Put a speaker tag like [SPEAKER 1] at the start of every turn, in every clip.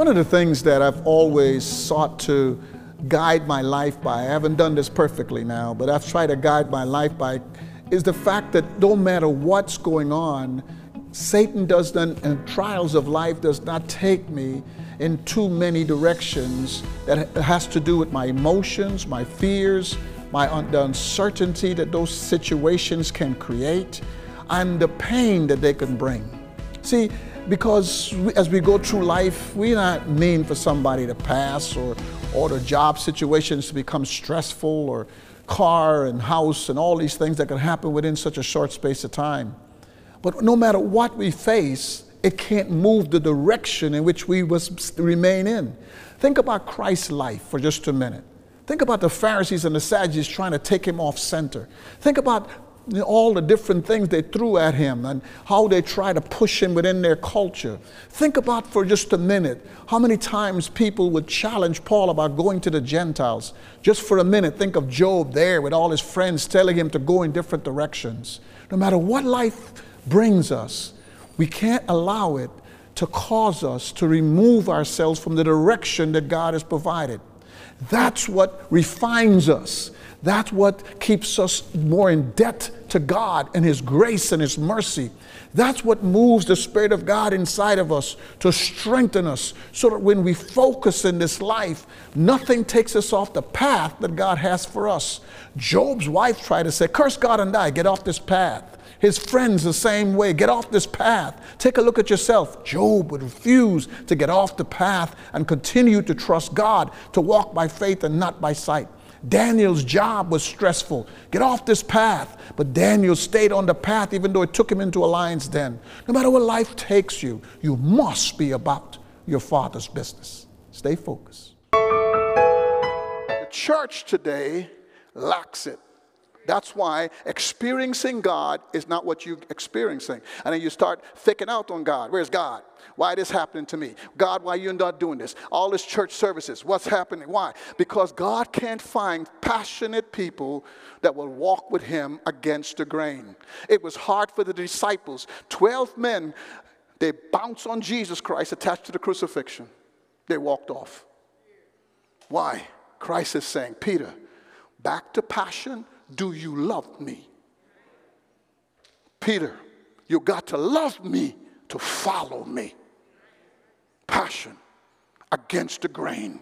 [SPEAKER 1] One of the things that I've always sought to guide my life by, I haven't done this perfectly now, but I've tried to guide my life by, is the fact that no matter what's going on, Satan does not, and trials of life does not take me in too many directions that has to do with my emotions, my fears, my the uncertainty that those situations can create, and the pain that they can bring. See, because as we go through life, we're not mean for somebody to pass or, or the job situations to become stressful or car and house and all these things that can happen within such a short space of time. But no matter what we face, it can't move the direction in which we must remain in. Think about Christ's life for just a minute. Think about the Pharisees and the Sadducees trying to take him off center. Think about all the different things they threw at him and how they try to push him within their culture. Think about for just a minute how many times people would challenge Paul about going to the Gentiles. Just for a minute, think of Job there with all his friends telling him to go in different directions. No matter what life brings us, we can't allow it to cause us to remove ourselves from the direction that God has provided. That's what refines us. That's what keeps us more in debt to God and His grace and His mercy. That's what moves the Spirit of God inside of us to strengthen us so that when we focus in this life, nothing takes us off the path that God has for us. Job's wife tried to say, Curse God and die, get off this path. His friends, the same way. Get off this path. Take a look at yourself. Job would refuse to get off the path and continue to trust God, to walk by faith and not by sight. Daniel's job was stressful. Get off this path. But Daniel stayed on the path even though it took him into a lion's den. No matter what life takes you, you must be about your father's business. Stay focused. The church today lacks it. That's why experiencing God is not what you're experiencing. And then you start thinking out on God. Where's God? Why this happening to me? God, why you not doing this? All this church services, what's happening? Why? Because God can't find passionate people that will walk with him against the grain. It was hard for the disciples. 12 men, they bounced on Jesus Christ attached to the crucifixion. They walked off. Why? Christ is saying, Peter, back to passion, do you love me? Peter, you got to love me to follow me. Passion against the grain.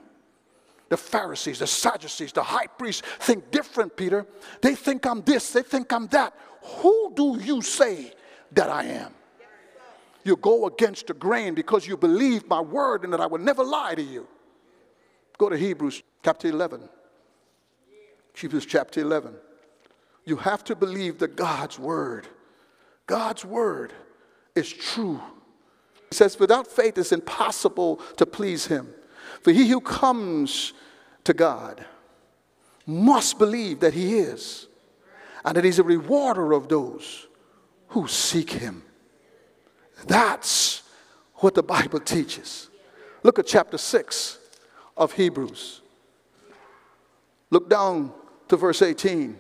[SPEAKER 1] The Pharisees, the Sadducees, the high priests think different, Peter. They think I'm this, they think I'm that. Who do you say that I am? You go against the grain because you believe my word and that I will never lie to you. Go to Hebrews chapter 11. Hebrews chapter 11 you have to believe that God's word, God's word is true. He says, without faith it's impossible to please him. For he who comes to God must believe that he is, and that he's a rewarder of those who seek him. That's what the Bible teaches. Look at chapter 6 of Hebrews. Look down to verse 18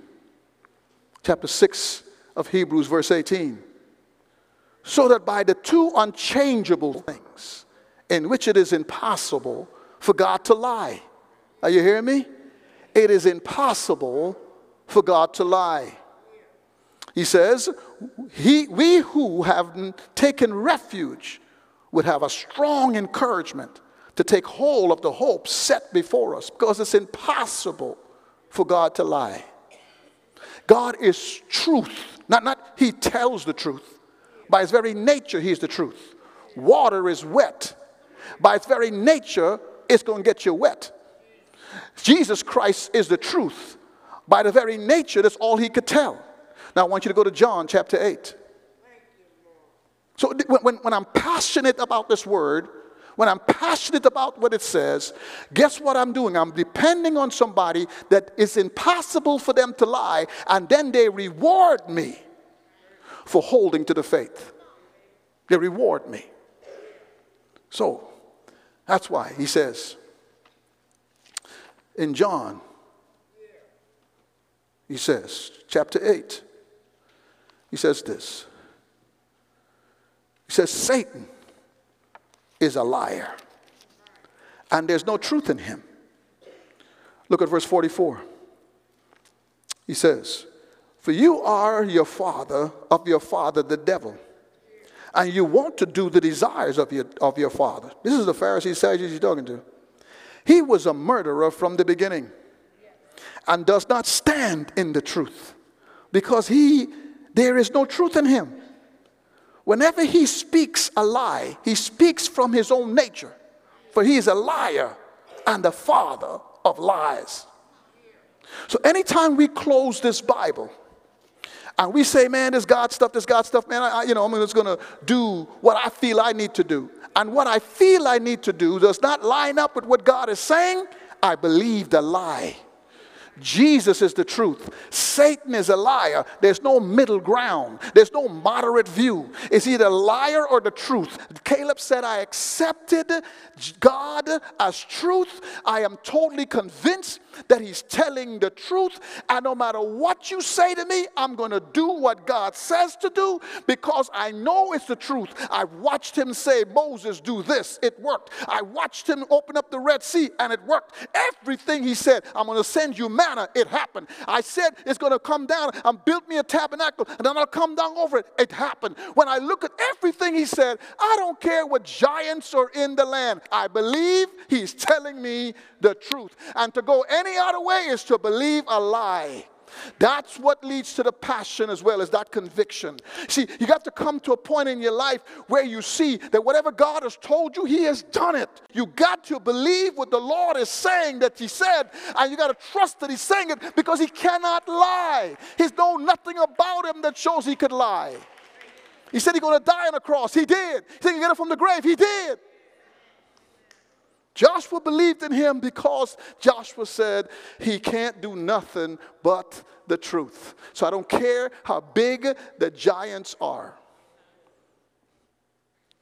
[SPEAKER 1] chapter 6 of Hebrews, verse 18. So that by the two unchangeable things in which it is impossible for God to lie. Are you hearing me? It is impossible for God to lie. He says, he, We who have taken refuge would have a strong encouragement to take hold of the hope set before us because it's impossible for God to lie. God is truth. Not, not he tells the truth. By his very nature, he's the truth. Water is wet. By its very nature, it's going to get you wet. Jesus Christ is the truth. By the very nature, that's all he could tell. Now, I want you to go to John chapter 8. So, when, when I'm passionate about this word, when I'm passionate about what it says, guess what I'm doing? I'm depending on somebody that is impossible for them to lie, and then they reward me for holding to the faith. They reward me. So, that's why he says in John, he says, chapter 8, he says this. He says, Satan is a liar. and there's no truth in him. Look at verse 44. He says, For you are your father of your father, the devil, and you want to do the desires of your, of your father. This is the Pharisee Sadducees he's talking to. He was a murderer from the beginning and does not stand in the truth because he there is no truth in him. Whenever he speaks a lie, he speaks from his own nature, for he is a liar and the father of lies. So anytime we close this Bible and we say, man, this God stuff, this God stuff, man, I, you know, I'm just going to do what I feel I need to do. And what I feel I need to do does not line up with what God is saying, I believe the lie. Jesus is the truth. Satan is a liar. There's no middle ground. There's no moderate view. It's either liar or the truth. Caleb said, I accepted God as truth. I am totally convinced that he's telling the truth. And no matter what you say to me, I'm going to do what God says to do because I know it's the truth. I watched him say, Moses, do this. It worked. I watched him open up the Red Sea and it worked. Everything he said, I'm going to send you manna. It happened. I said it's going to come down and build me a tabernacle and then I'll come down over it. It happened. When I look at everything he said, I don't care what giants are in the land. I believe he's telling me the truth. And to go any other way is to believe a lie. That's what leads to the passion as well as that conviction. See, you got to come to a point in your life where you see that whatever God has told you, He has done it. You got to believe what the Lord is saying that He said, and you got to trust that He's saying it because He cannot lie. He's no nothing about Him that shows He could lie. He said He's going to die on the cross. He did. He said He get it from the grave. He did. Joshua believed in him because Joshua said he can't do nothing but the truth. So I don't care how big the giants are.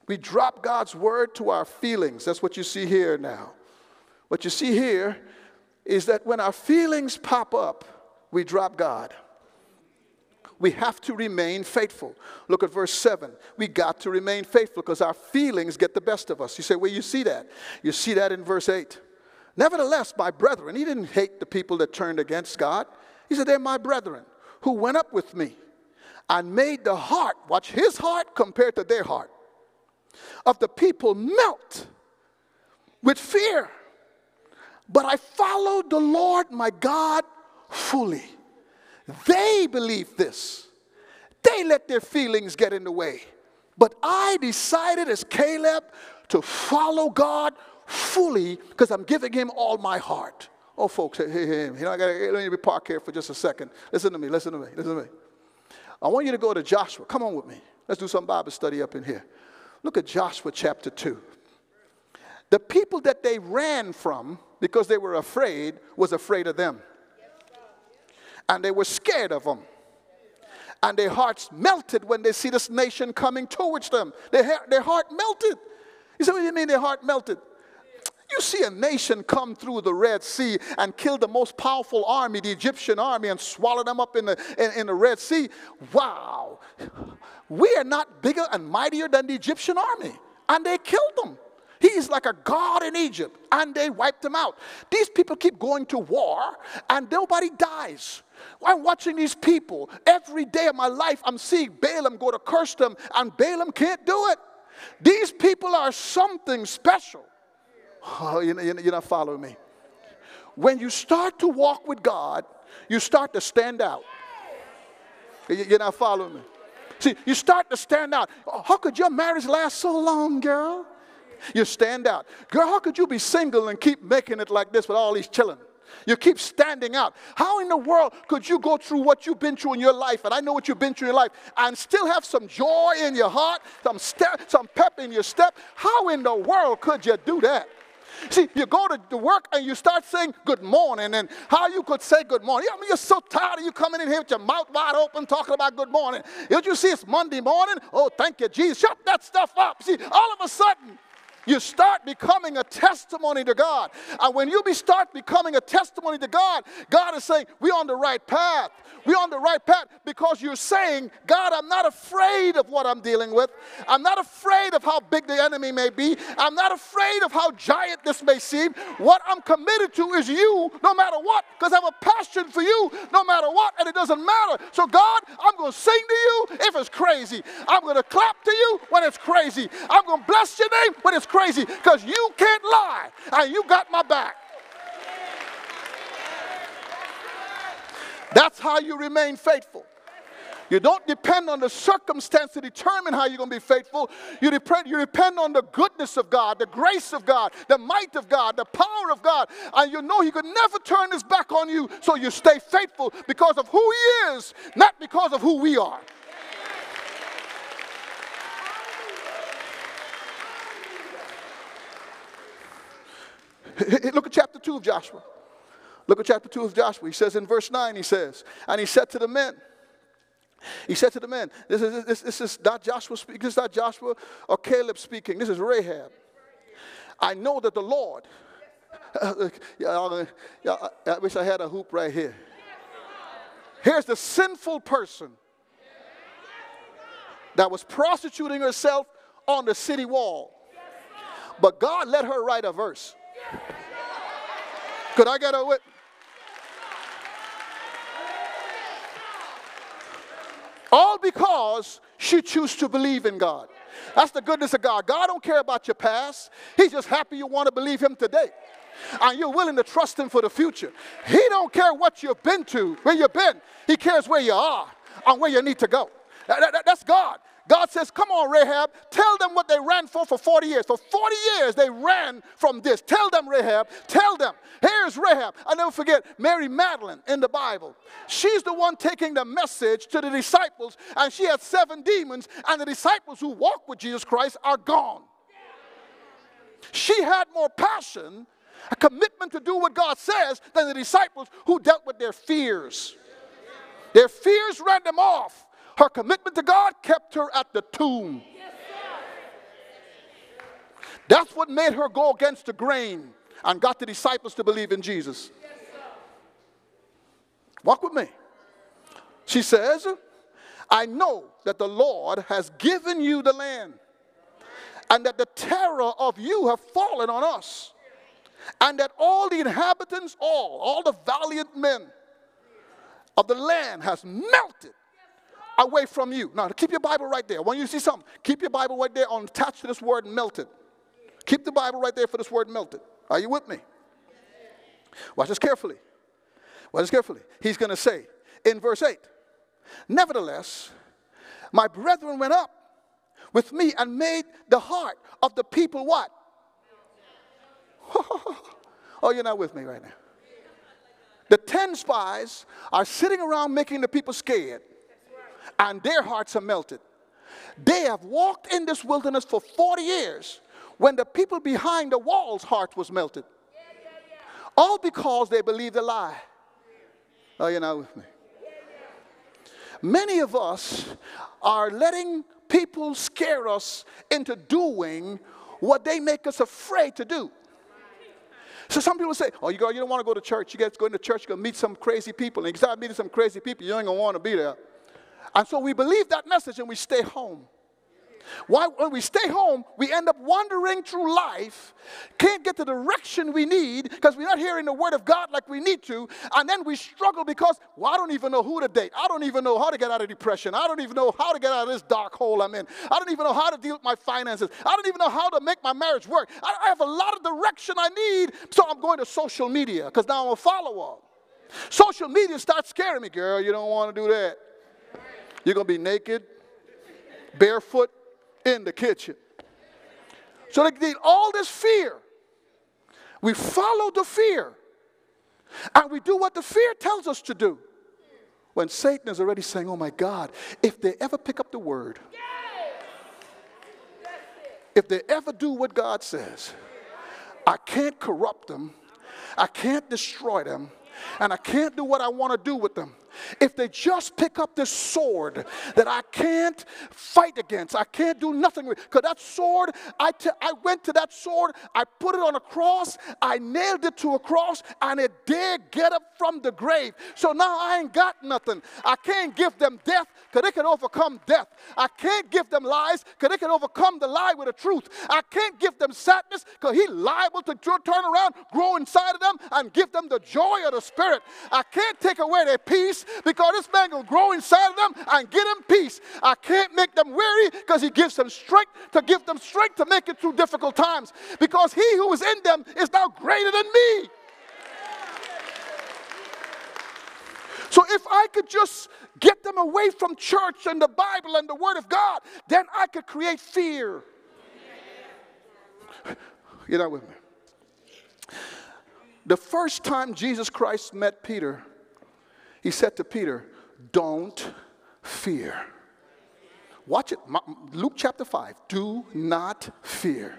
[SPEAKER 1] We drop God's word to our feelings. That's what you see here now. What you see here is that when our feelings pop up, we drop God we have to remain faithful. Look at verse 7. We got to remain faithful because our feelings get the best of us. You say, well, you see that. You see that in verse 8. Nevertheless, my brethren, he didn't hate the people that turned against God. He said, they're my brethren who went up with me and made the heart, watch his heart compared to their heart, of the people melt with fear. But I followed the Lord my God fully. They believed this. They let their feelings get in the way. But I decided as Caleb to follow God fully because I'm giving him all my heart. Oh, folks, hey, hey, hey, you know, I gotta, let me park here for just a second. Listen to me, listen to me, listen to me. I want you to go to Joshua. Come on with me. Let's do some Bible study up in here. Look at Joshua chapter 2. The people that they ran from because they were afraid was afraid of them and they were scared of them. And their hearts melted when they see this nation coming towards them. Their, their heart melted. You say, what do you mean their heart melted? You see a nation come through the Red Sea and kill the most powerful army, the Egyptian army, and swallow them up in the, in, in the Red Sea. Wow. We are not bigger and mightier than the Egyptian army. And they killed them. He is like a god in Egypt, and they wiped him out. These people keep going to war, and nobody dies. I'm watching these people every day of my life. I'm seeing Balaam go to curse them, and Balaam can't do it. These people are something special. Oh, you're not following me. When you start to walk with God, you start to stand out. You're not following me. See, you start to stand out. How could your marriage last so long, girl? You stand out. Girl, how could you be single and keep making it like this with all these children? You keep standing out. How in the world could you go through what you've been through in your life, and I know what you've been through in your life, and still have some joy in your heart, some step, some pep in your step? How in the world could you do that? See, you go to work and you start saying good morning, and how you could say good morning. I mean, you're so tired of you coming in here with your mouth wide open talking about good morning. Don't you see it's Monday morning? Oh, thank you, Jesus. Shut that stuff up. See, all of a sudden, you start becoming a testimony to God. And when you be start becoming a testimony to God, God is saying, We're on the right path. We're on the right path because you're saying, God, I'm not afraid of what I'm dealing with. I'm not afraid of how big the enemy may be. I'm not afraid of how giant this may seem. What I'm committed to is you no matter what, because I have a passion for you no matter what, and it doesn't matter. So, God, I'm going to sing to you if it's crazy. I'm going to clap to you when it's crazy. I'm going to bless your name when it's crazy because you can't lie and you got my back. That's how you remain faithful. You don't depend on the circumstance to determine how you're going to be faithful. You depend, you depend on the goodness of God, the grace of God, the might of God, the power of God. And you know He could never turn His back on you. So you stay faithful because of who He is, not because of who we are. Look at chapter 2 of Joshua. Look at chapter 2 of Joshua. He says in verse 9, he says, And he said to the men, he said to the men, this is, this, this is not Joshua speaking, this is not Joshua or Caleb speaking, this is Rahab. I know that the Lord, uh, uh, uh, I wish I had a hoop right here. Here's the sinful person that was prostituting herself on the city wall. But God let her write a verse. Could I get a witness? All because she chose to believe in God. That's the goodness of God. God don't care about your past. He's just happy you want to believe him today. And you're willing to trust him for the future. He don't care what you've been to, where you've been. He cares where you are and where you need to go. That, that, that's God. God says, Come on, Rahab, tell them what they ran for for 40 years. For 40 years, they ran from this. Tell them, Rahab, tell them. Here's Rahab. I never forget Mary Magdalene in the Bible. She's the one taking the message to the disciples, and she had seven demons, and the disciples who walk with Jesus Christ are gone. She had more passion, a commitment to do what God says, than the disciples who dealt with their fears. Their fears ran them off. Her commitment to God kept her at the tomb. That's what made her go against the grain and got the disciples to believe in Jesus. Walk with me. She says, I know that the Lord has given you the land and that the terror of you have fallen on us and that all the inhabitants, all, all the valiant men of the land has melted away from you. Now, keep your Bible right there. When you see something, keep your Bible right there on attached to this word melted. Keep the Bible right there for this word melted. Are you with me? Watch this carefully. Watch this carefully. He's going to say in verse 8, Nevertheless, my brethren went up with me and made the heart of the people what? oh, you're not with me right now. The 10 spies are sitting around making the people scared and their hearts are melted. They have walked in this wilderness for 40 years when the people behind the walls' heart was melted. All because they believed a lie. Oh, you're not with me. Many of us are letting people scare us into doing what they make us afraid to do. So some people say, oh, you, go, you don't want to go to church. You get to go into church, you're going to meet some crazy people. And you start meeting some crazy people, you ain't going to want to be there. And so we believe that message and we stay home. Why, when we stay home, we end up wandering through life, can't get the direction we need because we're not hearing the word of God like we need to, and then we struggle because, well, I don't even know who to date. I don't even know how to get out of depression. I don't even know how to get out of this dark hole I'm in. I don't even know how to deal with my finances. I don't even know how to make my marriage work. I, I have a lot of direction I need, so I'm going to social media because now I'm a follower. Social media starts scaring me, girl. You don't want to do that. You're going to be naked, barefoot in the kitchen. So they need all this fear. We follow the fear. And we do what the fear tells us to do. When Satan is already saying, oh my God, if they ever pick up the word, if they ever do what God says, I can't corrupt them, I can't destroy them, and I can't do what I want to do with them. If they just pick up this sword that I can't fight against, I can't do nothing with, because that sword, I, t- I went to that sword, I put it on a cross, I nailed it to a cross, and it did get up from the grave. So now I ain't got nothing. I can't give them death because they can overcome death. I can't give them lies because they can overcome the lie with the truth. I can't give them sadness because he's liable to turn around, grow inside of them, and give them the joy of the Spirit. I can't take away their peace because this man will grow inside of them and give them peace. I can't make them weary because he gives them strength to give them strength to make it through difficult times because he who is in them is now greater than me. So if I could just get them away from church and the Bible and the Word of God, then I could create fear. You're not with me. The first time Jesus Christ met Peter, he said to Peter, Don't fear. Watch it, Luke chapter 5. Do not fear.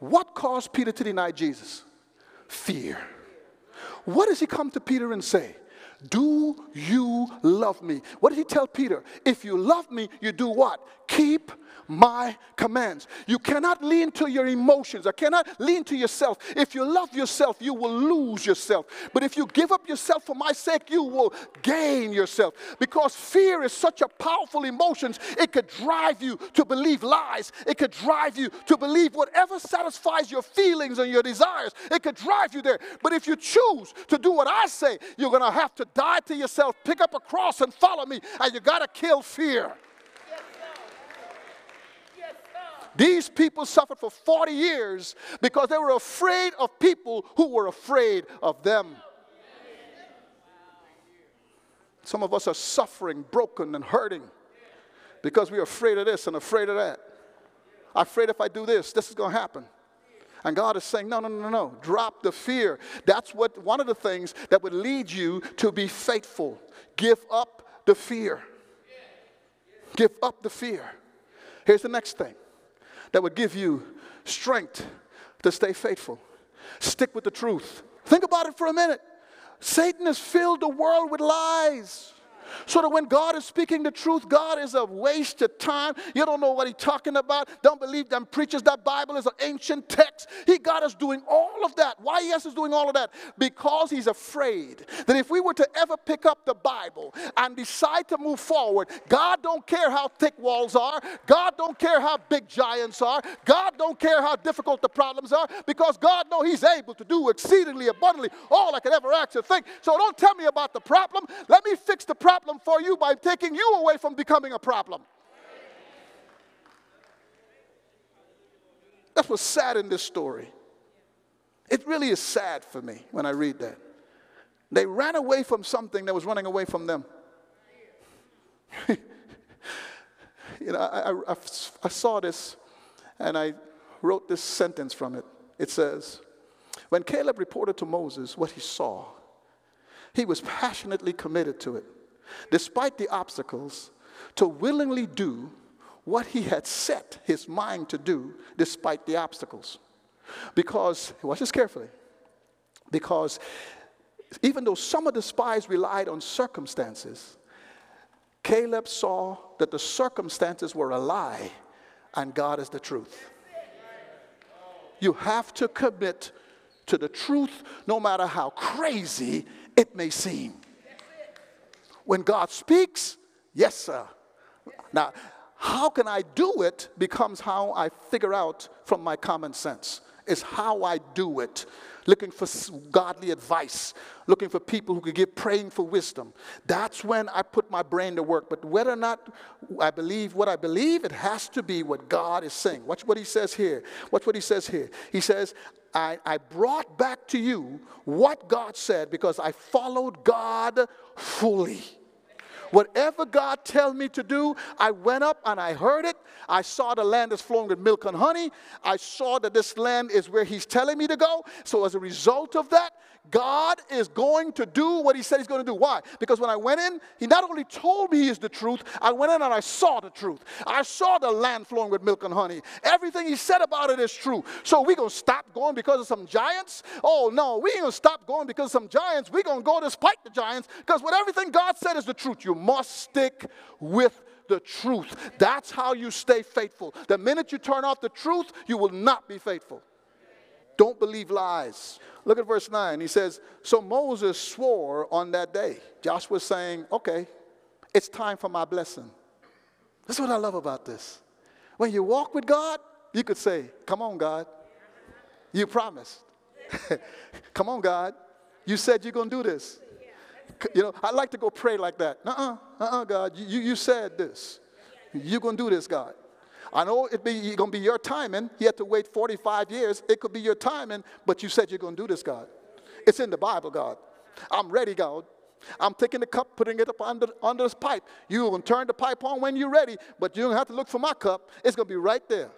[SPEAKER 1] What caused Peter to deny Jesus? Fear. What does he come to Peter and say? Do you love me? What did he tell Peter? If you love me, you do what? Keep my commands. You cannot lean to your emotions. I cannot lean to yourself. If you love yourself, you will lose yourself. But if you give up yourself for my sake, you will gain yourself. Because fear is such a powerful emotion, it could drive you to believe lies. It could drive you to believe whatever satisfies your feelings and your desires. It could drive you there. But if you choose to do what I say, you're going to have to die to yourself, pick up a cross and follow me, and you got to kill fear. These people suffered for 40 years because they were afraid of people who were afraid of them. Some of us are suffering, broken, and hurting because we're afraid of this and afraid of that. I'm afraid if I do this, this is going to happen. And God is saying, no, no, no, no, drop the fear. That's what one of the things that would lead you to be faithful. Give up the fear. Give up the fear. Here's the next thing that would give you strength to stay faithful. Stick with the truth. Think about it for a minute. Satan has filled the world with lies. So that when God is speaking the truth, God is a waste of time. You don't know what he's talking about. Don't believe them preachers. That Bible is an ancient text. He got us doing all of that. Why yes is doing all of that? Because he's afraid that if we were to ever pick up the Bible and decide to move forward, God don't care how thick walls are. God don't care how big giants are. God don't care how difficult the problems are because God knows he's able to do exceedingly abundantly all I could ever ask or think. So don't tell me about the problem. Let me fix the problem problem for you by taking you away from becoming a problem. That's what's sad in this story. It really is sad for me when I read that. They ran away from something that was running away from them. you know, I, I, I, saw this and I wrote this sentence from it. It says, When Caleb reported to Moses what he saw, he was passionately committed to it despite the obstacles, to willingly do what he had set his mind to do despite the obstacles. Because, watch this carefully, because even though some of the spies relied on circumstances, Caleb saw that the circumstances were a lie and God is the truth. You have to commit to the truth no matter how crazy it may seem. When God speaks, yes, sir. Now, how can I do it becomes how I figure out from my common sense. Is how I do it. Looking for godly advice, looking for people who could give praying for wisdom. That's when I put my brain to work. But whether or not I believe what I believe, it has to be what God is saying. Watch what he says here. Watch what he says here. He says, I, I brought back to you what God said because I followed God fully. Whatever God tells me to do, I went up and I heard it. I saw the land is flowing with milk and honey. I saw that this land is where He's telling me to go. So as a result of that, God is going to do what He said He's going to do. Why? Because when I went in, He not only told me He is the truth, I went in and I saw the truth. I saw the land flowing with milk and honey. Everything He said about it is true. So we going to stop going because of some giants? Oh, no, we ain't going to stop going because of some giants. we going to go despite the giants because what everything God said is the truth. You must stick with the truth. That's how you stay faithful. The minute you turn off the truth, you will not be faithful. Don't believe lies. Look at verse 9. He says, So Moses swore on that day. Joshua saying, Okay, it's time for my blessing. That's what I love about this. When you walk with God, you could say, Come on, God. You promised. Come on, God. You said you're going to do this. You know, I like to go pray like that. Uh uh-uh, uh, uh-uh, God. You, you said this. You're going to do this, God. I know it's be, going to be your timing. You have to wait 45 years. It could be your timing, but you said you're going to do this, God. It's in the Bible, God. I'm ready, God. I'm taking the cup, putting it up under, under this pipe. You're going to turn the pipe on when you're ready, but you don't have to look for my cup. It's going to be right there.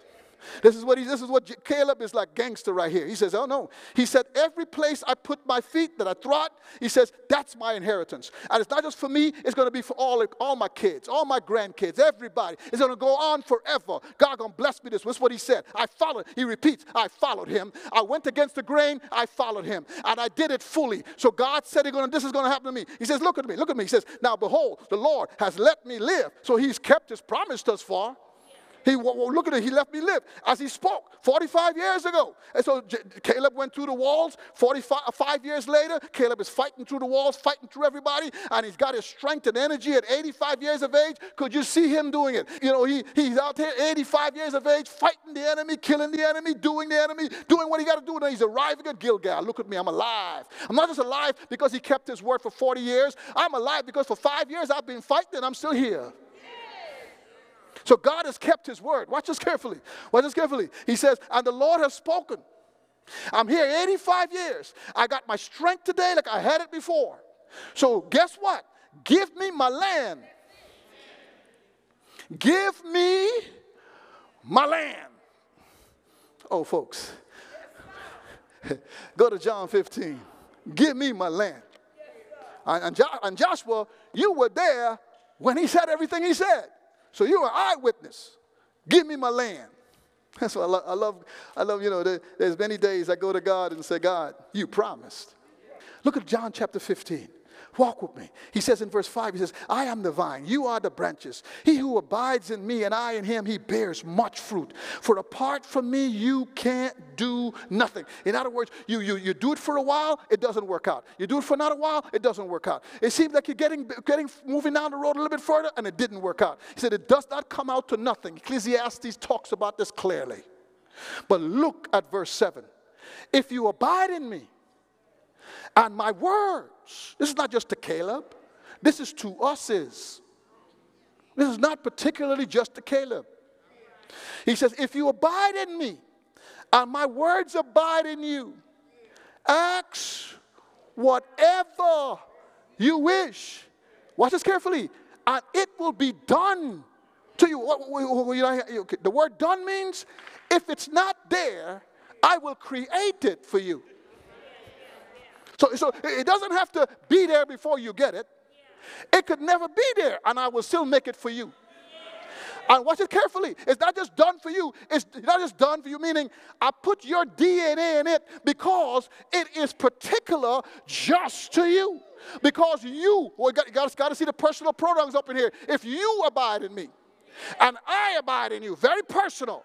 [SPEAKER 1] This is what he, this is what Caleb is like gangster right here. He says, "Oh no." He said, "Every place I put my feet that I trod, he says, that's my inheritance. And it's not just for me; it's going to be for all all my kids, all my grandkids, everybody. It's going to go on forever. God gonna bless me. This. Is what he said. I followed. He repeats, "I followed him. I went against the grain. I followed him, and I did it fully. So God said, gonna, this is going to happen to me." He says, "Look at me. Look at me." He says, "Now behold, the Lord has let me live. So He's kept His promise thus far." He well, look at it. He left me live as he spoke 45 years ago. And so J- Caleb went through the walls. 45 five years later, Caleb is fighting through the walls, fighting through everybody, and he's got his strength and energy at 85 years of age. Could you see him doing it? You know, he, he's out there 85 years of age, fighting the enemy, killing the enemy, doing the enemy, doing what he got to do. And he's arriving at Gilgal. Look at me, I'm alive. I'm not just alive because he kept his word for 40 years. I'm alive because for five years I've been fighting and I'm still here. So God has kept his word. Watch this carefully. Watch this carefully. He says, and the Lord has spoken. I'm here 85 years. I got my strength today like I had it before. So guess what? Give me my land. Give me my land. Oh, folks. Go to John 15. Give me my land. And, and Joshua, you were there when he said everything he said. So you're an eyewitness. Give me my land. That's what I, lo- I love. I love, you know, there, there's many days I go to God and say, God, you promised. Look at John chapter 15. Walk with me. He says in verse 5, he says, I am the vine, you are the branches. He who abides in me and I in him, he bears much fruit. For apart from me, you can't do nothing. In other words, you, you, you do it for a while, it doesn't work out. You do it for another while, it doesn't work out. It seems like you're getting, getting moving down the road a little bit further, and it didn't work out. He said, It does not come out to nothing. Ecclesiastes talks about this clearly. But look at verse 7. If you abide in me, and my words, this is not just to Caleb, this is to us is. This is not particularly just to Caleb. He says, If you abide in me and my words abide in you, ask whatever you wish. Watch this carefully, and it will be done to you. The word done means if it's not there, I will create it for you. So, so it doesn't have to be there before you get it. It could never be there, and I will still make it for you. And watch it carefully. It's not just done for you. It's not just done for you, meaning I put your DNA in it because it is particular just to you. Because you, well, you got, got to see the personal pronouns up in here. If you abide in me and I abide in you, very personal,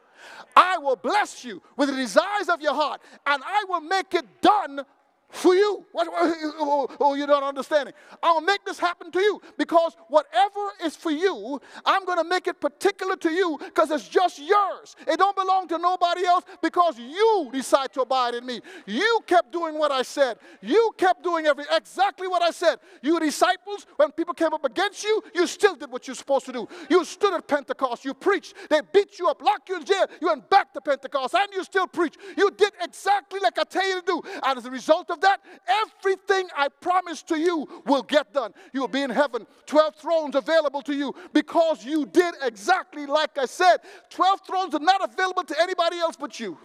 [SPEAKER 1] I will bless you with the desires of your heart and I will make it done for you. What, oh, oh, you don't understanding. I'll make this happen to you because whatever is for you, I'm going to make it particular to you because it's just yours. It don't belong to nobody else because you decide to abide in me. You kept doing what I said. You kept doing every exactly what I said. You disciples, when people came up against you, you still did what you're supposed to do. You stood at Pentecost. You preached. They beat you up, locked you in jail. You went back to Pentecost and you still preach. You did exactly like I tell you to do. And as a result of
[SPEAKER 2] that, everything I promised to you will get done. You will be in heaven, 12 thrones available to you because you did exactly like I said. 12 thrones are not available to anybody else but you.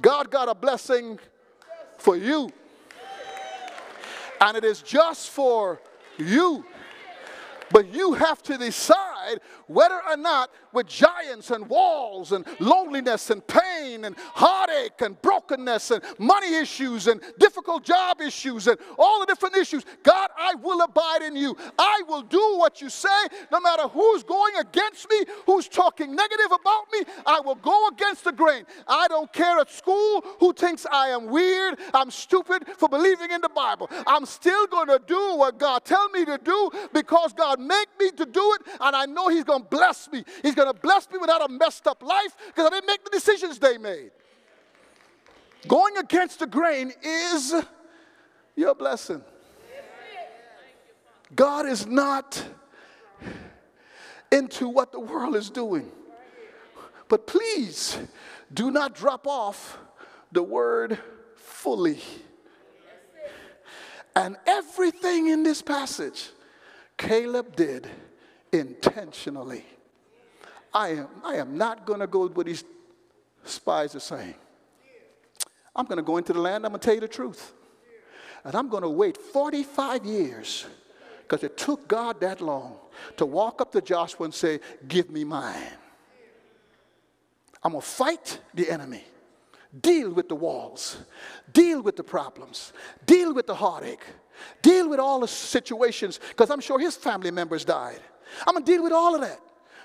[SPEAKER 2] God got a blessing for you. And it is just for you. But you have to decide whether or not with giants and walls and loneliness and pain and heartache and brokenness and money issues and difficult job issues and all the different issues. God, I will abide in you. I will do what you say, no matter who's going against me, who's talking negative about me. I will go against the grain. I don't care at school who thinks I am weird, I'm stupid for believing in the Bible. I'm still going to do what God tell me to do because God make me to do it, and I know He's going to bless me. He's going to bless me without a messed up life because I didn't make the decisions they made. Going against the grain is your blessing. God is not into what the world is doing. But please do not drop off the word fully. And everything in this passage, Caleb did intentionally. I am, I am not going to go with what these spies are saying. I'm going to go into the land, I'm going to tell you the truth. And I'm going to wait 45 years because it took God that long to walk up to Joshua and say, Give me mine. I'm going to fight the enemy, deal with the walls, deal with the problems, deal with the heartache, deal with all the situations because I'm sure his family members died. I'm going to deal with all of that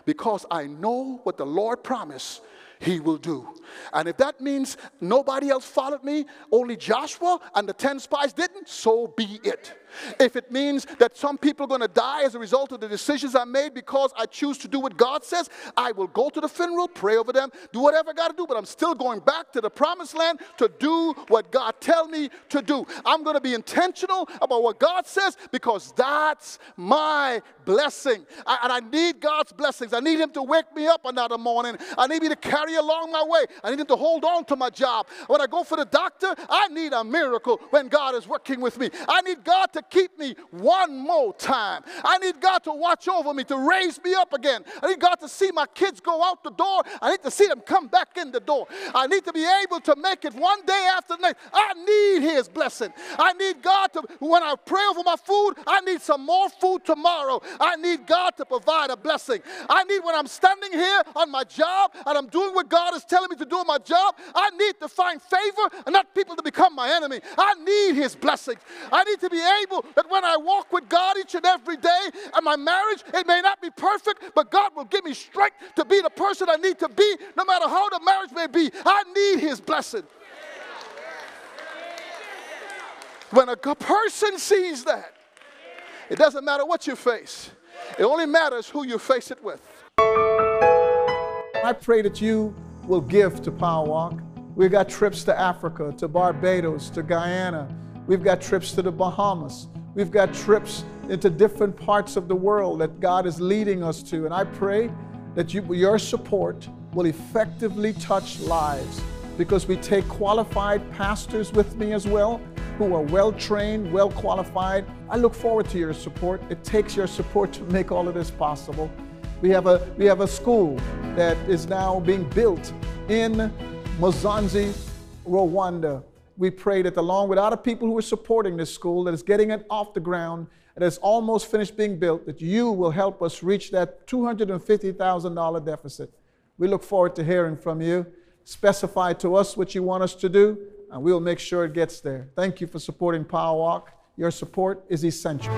[SPEAKER 2] because I know what the Lord promised he will do. And if that means nobody else followed me, only Joshua and the 10 spies didn't, so be it. If it means that some people are going to die as a result of the decisions I made because I choose to do what God says, I will go to the funeral, pray over them, do whatever I got to do, but I'm still going back to the promised land to do what God tell me to do. I'm going to be intentional about what God says because that's my blessing. I, and I need God's blessings. I need him to wake me up another morning. I need me to carry along my way. I need him to hold on to my job. When I go for the doctor, I need a miracle when God is working with me. I need God to keep me one more time. I need God to watch over me, to raise me up again. I need God to see my kids go out the door. I need to see them come back in the door. I need to be able to make it one day after the next. I need His blessing. I need God to, when I pray over my food, I need some more food tomorrow. I need God to provide a blessing. I need when I'm standing here on my job and I'm doing what God is telling me to do on my job, I need to find favor and not people to become my enemy. I need His blessings. I need to be able that when I walk with God each and every day and my marriage, it may not be perfect, but God will give me strength to be the person I need to be, no matter how the marriage may be. I need His blessing. When a person sees that, it doesn't matter what you face, it only matters who you face it with.
[SPEAKER 1] I pray that you will give to Power Walk. We've got trips to Africa, to Barbados, to Guyana, We've got trips to the Bahamas. We've got trips into different parts of the world that God is leading us to. And I pray that you, your support will effectively touch lives because we take qualified pastors with me as well who are well trained, well qualified. I look forward to your support. It takes your support to make all of this possible. We have a, we have a school that is now being built in Musanze, Rwanda we pray that along with other people who are supporting this school, that is getting it off the ground, and it's almost finished being built, that you will help us reach that $250,000 deficit. We look forward to hearing from you. Specify to us what you want us to do, and we'll make sure it gets there. Thank you for supporting Power Walk. Your support is essential.